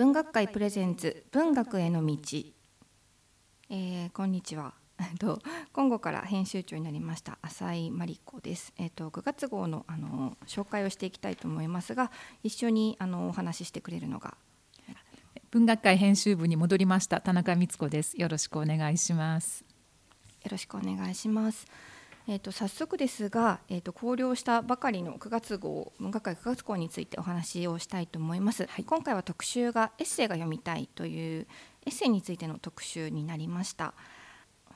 文学界プレゼンツ文学への道、えー、こんにちは と今後から編集長になりました浅井真理子です。えっ、ー、と9月号のあの紹介をしていきたいと思いますが、一緒にあのお話ししてくれるのが文学界編集部に戻りました田中光子です。よろしくお願いします。よろしくお願いします。えーと、早速ですが、えーと、考慮したばかりの9月号文学界9月号についてお話をしたいと思います、はい、今回は特集がエッセイが読みたいというエッセイについての特集になりました。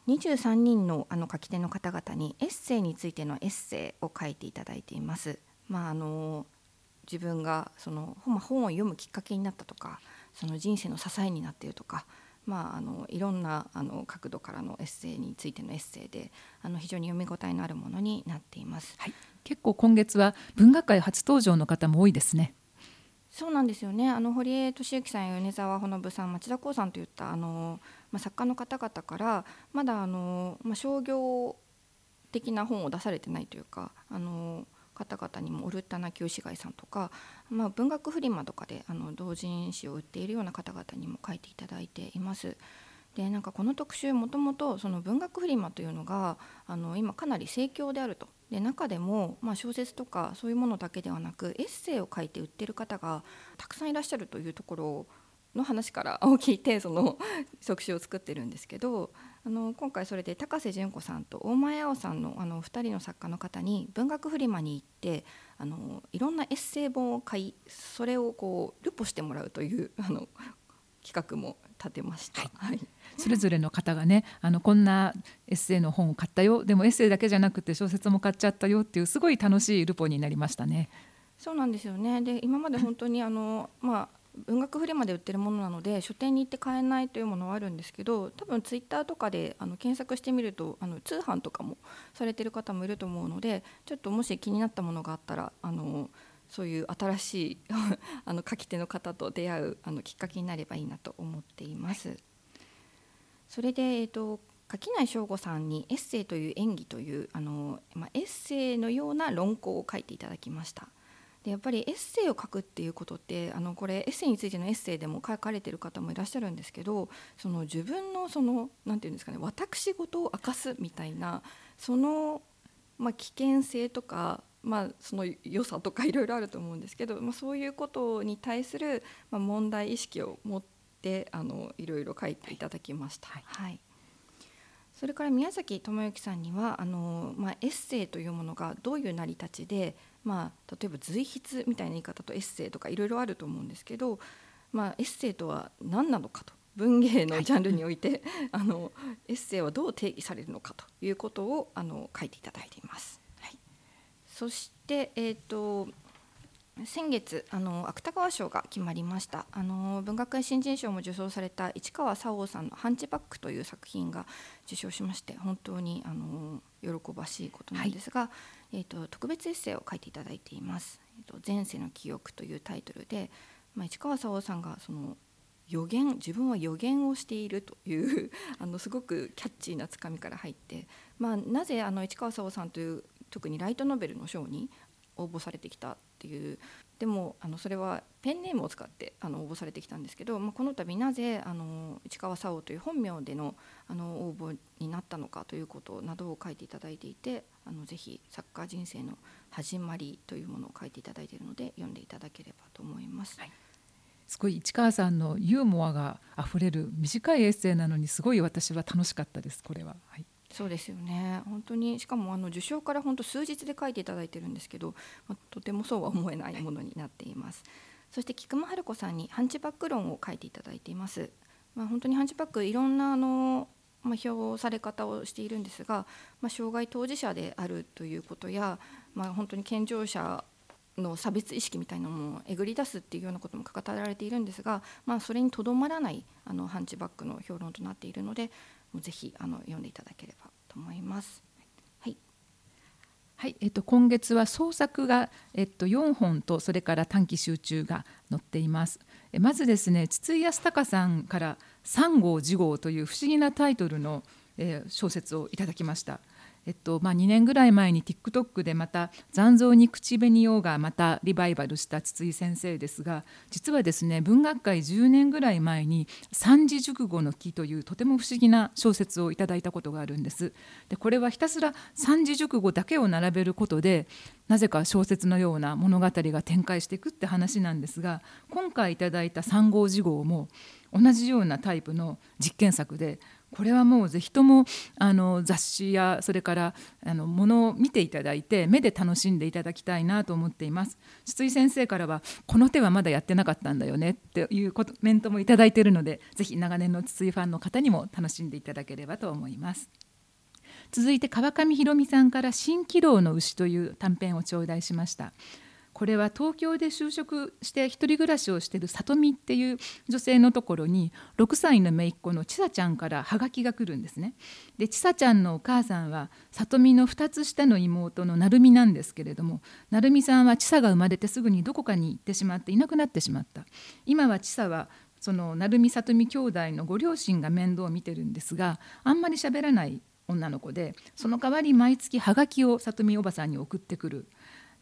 23人のあの書き手の方々にエッセイについてのエッセイを書いていただいています。まああの自分がその本を読むきっかけになったとかその人生の支えになっているとかまあ、あのいろんなあの角度からのエッセイについてのエッセイであの非常に読み応えのあるものになっています、はい、結構今月は文学界初登場の方も多いですね。そうなんですよね。あの堀江俊之さんや米沢ほのぶさん町田光さんといったあの、まあ、作家の方々からまだあの、まあ、商業的な本を出されてないというかあの方々にもオルタナ旧市街さんとか、まあ、文学フリマとかであの同人誌を売っているような方々にも書いていただいています。でなんかこの特集もともとその文学フリマというのがあの今かなり盛況であるとで中でも、まあ、小説とかそういうものだけではなくエッセイを書いて売ってる方がたくさんいらっしゃるというところをの話からを聞いてその 特集を作ってるんですけどあの今回それで高瀬純子さんと大前青さんのあの2人の作家の方に文学フリマに行ってあのいろんなエッセイ本を買いそれをこうルポしてもらうという あの企画も立てました、はい、はい、それぞれの方がねあのこんなエッセイの本を買ったよ。でもエッセイだけじゃなくて小説も買っちゃったよっていうすごい楽しいルポになりましたね。そうなんですよね。で今まで本当にあの、まあ文学フリマで売ってるものなので書店に行って買えないというものはあるんですけど多分ツイッターとかであの検索してみるとあの通販とかもされてる方もいると思うのでちょっともし気になったものがあったらあのそういう新しい あの書き手の方と出会うあのきっかけになればいいなと思っています。それで、えーと、垣内翔吾さんに「エッセイという演技」というあの、まあ、エッセイのような論考を書いていただきました。でやっぱりエッセイを書くっていうことってあのこれエッセイについてのエッセイでも書かれてる方もいらっしゃるんですけどその自分のその何て言うんですかね私事を明かすみたいなその、まあ、危険性とか、まあ、その良さとかいろいろあると思うんですけど、まあ、そういうことに対する、まあ、問題意識を持ってあのいろいろ書いていただきました。はい、はいそれから宮崎智之さんにはあの、まあ、エッセイというものがどういう成り立ちでまあ、例えば随筆みたいな言い方とエッセイとかいろいろあると思うんですけど、まあ、エッセイとは何なのかと文芸のジャンルにおいて、はい、あのエッセイはどう定義されるのかということをあの書いていただいています。はい、そして、えーと、先月あの芥川賞が決まりました。あの文学界新人賞も受賞された市川沙央さんの「ハンチバック」という作品が受賞しまして本当にあの喜ばしいことなんですが、はい、えーと、特別エッセイを書いていただいています「えーと、前世の記憶」というタイトルで、まあ、市川沙央さんがその予言自分は予言をしているという あのすごくキャッチーなつかみから入って、まあ、なぜあの市川沙央さんという特にライトノベルの賞に応募されてきたっていうでもあのそれはペンネームを使ってあの応募されてきたんですけど、まあ、この度なぜあの市川沙央という本名でのあの応募になったのかということなどを書いていただいていてあのぜひサッカー人生の始まりというものを書いていただいているので読んでいただければと思います。はいすごい市川さんのユーモアがあふれる短いエッセイなのにすごい私は楽しかったですこれは。はいそうですよね本当にしかもあの受賞から本当数日で書いていただいてるんですけど、まあ、とてもそうは思えないものになっています。そして菊間春子さんにハンチバック論を書いていただいています。まあ、本当にハンチバックいろんなあのまあ、評され方をしているんですが、まあ、障害当事者であるということや、まあ、本当に健常者の差別意識みたいなのをえぐり出すっていうようなことも語られているんですが、まあ、それにとどまらないあのハンチバックの評論となっているのでぜひあの読んでいただければと思います。はい、はいえっと、今月は創作が、えっと、4本とそれから短期集中が載っています。えまずですね筒井康隆さんから「三号次号」という不思議なタイトルの、えー、小説をいただきました。えっとまあ、2年ぐらい前に TikTok でまた「残像に口紅を」がまたリバイバルした筒井先生ですが実はですね文学界10年ぐらい前に「三字熟語の木」というとても不思議な小説をいただいたことがあるんです。でこれはひたすら三字熟語だけを並べることでなぜか小説のような物語が展開していくって話なんですが今回いただいた「三号次号」も同じようなタイプの実験作でこれはもうぜひともあの雑誌やそれからあのものを見ていただいて目で楽しんでいただきたいなと思っています。筒井先生からはこの手はまだやってなかったんだよねっていうコメントもいただいているのでぜひ長年の筒井ファンの方にも楽しんでいただければと思います。続いて川上弘美さんから「蜃気楼の牛」という短編を頂戴しました。これは東京で就職して一人暮らしをしている里美っていう女性のところに6歳の姪っ子のちさちゃんからはがきが来るんですね。でちさちゃんのお母さんは里美の2つ下の妹の成美なんですけれども成美さんはちさが生まれてすぐにどこかに行ってしまっていなくなってしまった。今はちさはその成美里美兄弟のご両親が面倒を見てるんですがあんまり喋らない女の子でその代わり毎月はがきを里美おばさんに送ってくる。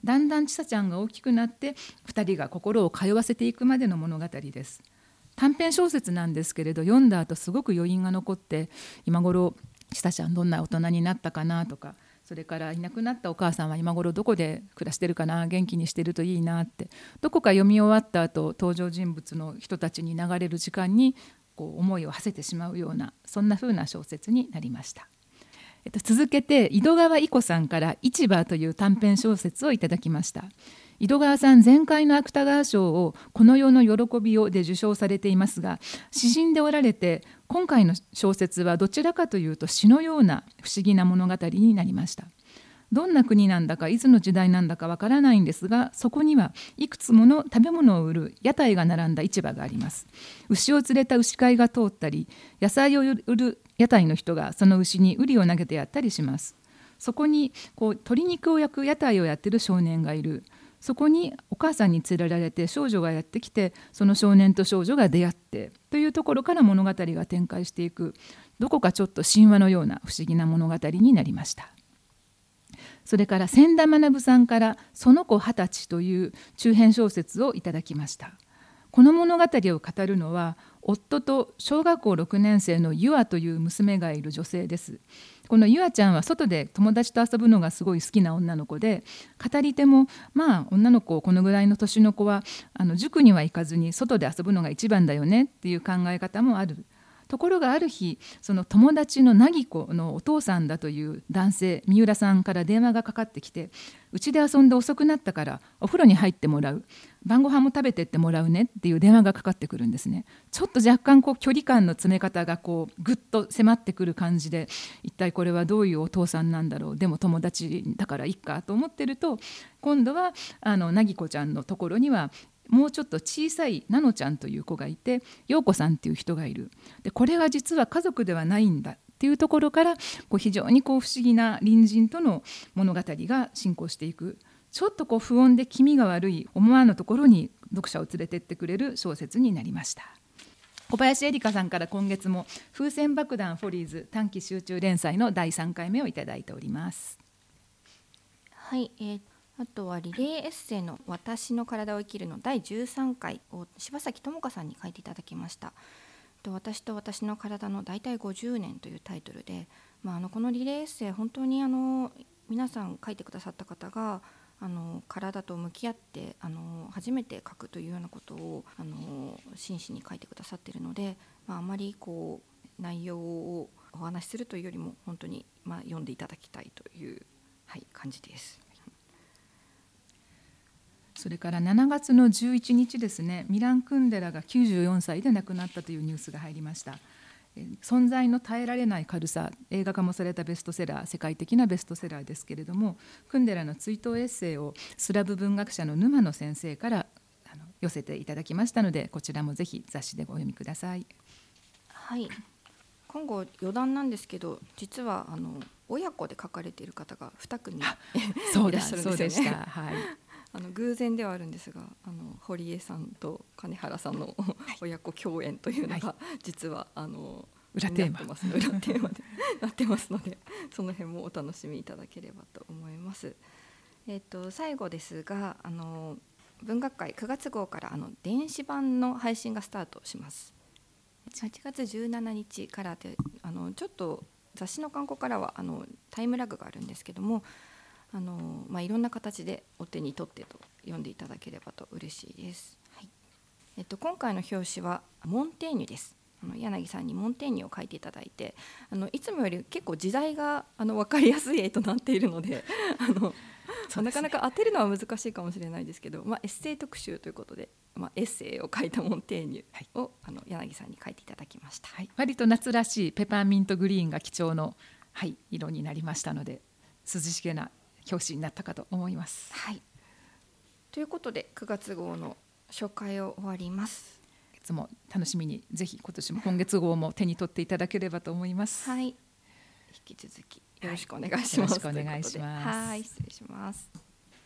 だんだんちさちゃんが大きくなって2人が心を通わせていくまでの物語です短編小説なんですけれど読んだ後すごく余韻が残って今頃ちさちゃんどんな大人になったかなとかそれからいなくなったお母さんは今頃どこで暮らしてるかな元気にしてるといいなってどこか読み終わった後登場人物の人たちに流れる時間にこう思いを馳せてしまうようなそんな風な小説になりました。えっと、続けて井戸川伊子さんから「市場」という短編小説をいただきました。井戸川さん前回の芥川賞を「この世の喜びを」で受賞されていますが詩人でおられて今回の小説はどちらかというと詩のような不思議な物語になりました。どんな国なんだかいつの時代なんだかわからないんですがそこにはいくつもの食べ物を売る屋台が並んだ市場があります。牛を連れた牛飼いが通ったり野菜を売る屋台の人がその牛に瓜を投げてやったりします。そこにこう鶏肉を焼く屋台をやってる少年がいる。そこにお母さんに連れられて少女がやってきてその少年と少女が出会ってというところから物語が展開していく。どこかちょっと神話のような不思議な物語になりました。それから千田学さんから「その子二十歳」という中編小説をいただきました。この物語を語るのは夫と小学校6年生のユアという娘がいる女性です。このゆあちゃんは外で友達と遊ぶのがすごい好きな女の子で語り手もまあ女の子このぐらいの年の子はあの塾には行かずに外で遊ぶのが一番だよねっていう考え方もある。ところがある日その友達の凪子のお父さんだという男性三浦さんから電話がかかってきてうちで遊んで遅くなったからお風呂に入ってもらう。晩ご飯も食べてってもらうねっていう電話がかかってくるんですね。ちょっと若干こう距離感の詰め方がこうぐっと迫ってくる感じで一体これはどういうお父さんなんだろう。でも友達だからいっかと思ってると今度はあの凪子ちゃんのところにはもうちょっと小さいなのちゃんという子がいて陽子さんっていう人がいる。でこれは実は家族ではないんだっていうところからこう非常にこう不思議な隣人との物語が進行していく。ちょっとこう不穏で気味が悪い思わぬところに読者を連れてってくれる小説になりました。小林恵梨香さんから今月も「風船爆弾フォリーズ短期集中連載」の第3回目をいただいております。はい、えー、あとはリレーエッセイの「私の体を生きる」の第13回を柴崎智香さんに書いていただきました。私と私の体の大体50年というタイトルで、まあ、あのこのリレーエッセイ本当にあの皆さん書いてくださった方があの体と向き合ってあの初めて書くというようなことをあの真摯に書いてくださっているので、まあ、あまりこう内容をお話しするというよりも本当にまあ読んでいただきたいという、はい、感じです。それから7月の11日ですねミラン・クンデラが94歳で亡くなったというニュースが入りました存在の耐えられない軽さ映画化もされたベストセラー世界的なベストセラーですけれどもクンデラの追悼エッセイをスラブ文学者の沼野先生から寄せていただきましたのでこちらもぜひ雑誌でご読みください。はい今後余談なんですけど実はあの親子で書かれている方が2組いらっしゃるんですよね。はいあの偶然ではあるんですがあの堀江さんと金原さんの親子共演というのが、実はあの裏テーマなってます裏テーマで なってますのでその辺もお楽しみいただければと思います。えっ、と最後ですがあの文学会9月号からあの電子版の配信がスタートします。8月17日からであのちょっと雑誌の刊行からはあのタイムラグがあるんですけどもあの、まあ、いろんな形でお手に取ってと読んでいただければと嬉しいです。はいえっと、今回の表紙はモンテーニュです。あの柳さんにモンテーニュを書いていただいてあのいつもより結構時代があの分かりやすい絵となっているので あのねなかなか当てるのは難しいかもしれないですけど、まあ、エッセイ特集ということで、まあ、エッセイを書いたモンテーニュを、あの柳さんに書いていただきました。はい、割と夏らしいペパーミントグリーンが基調の、はい、色になりましたので涼しげな表紙になったかと思います。はい、ということで9月号の紹介を終わります。いつも楽しみにぜひ今年も 今月号も手に取っていただければと思います。はい、引き続きよろしくお願いします。よろしくお願いしますはい、失礼します。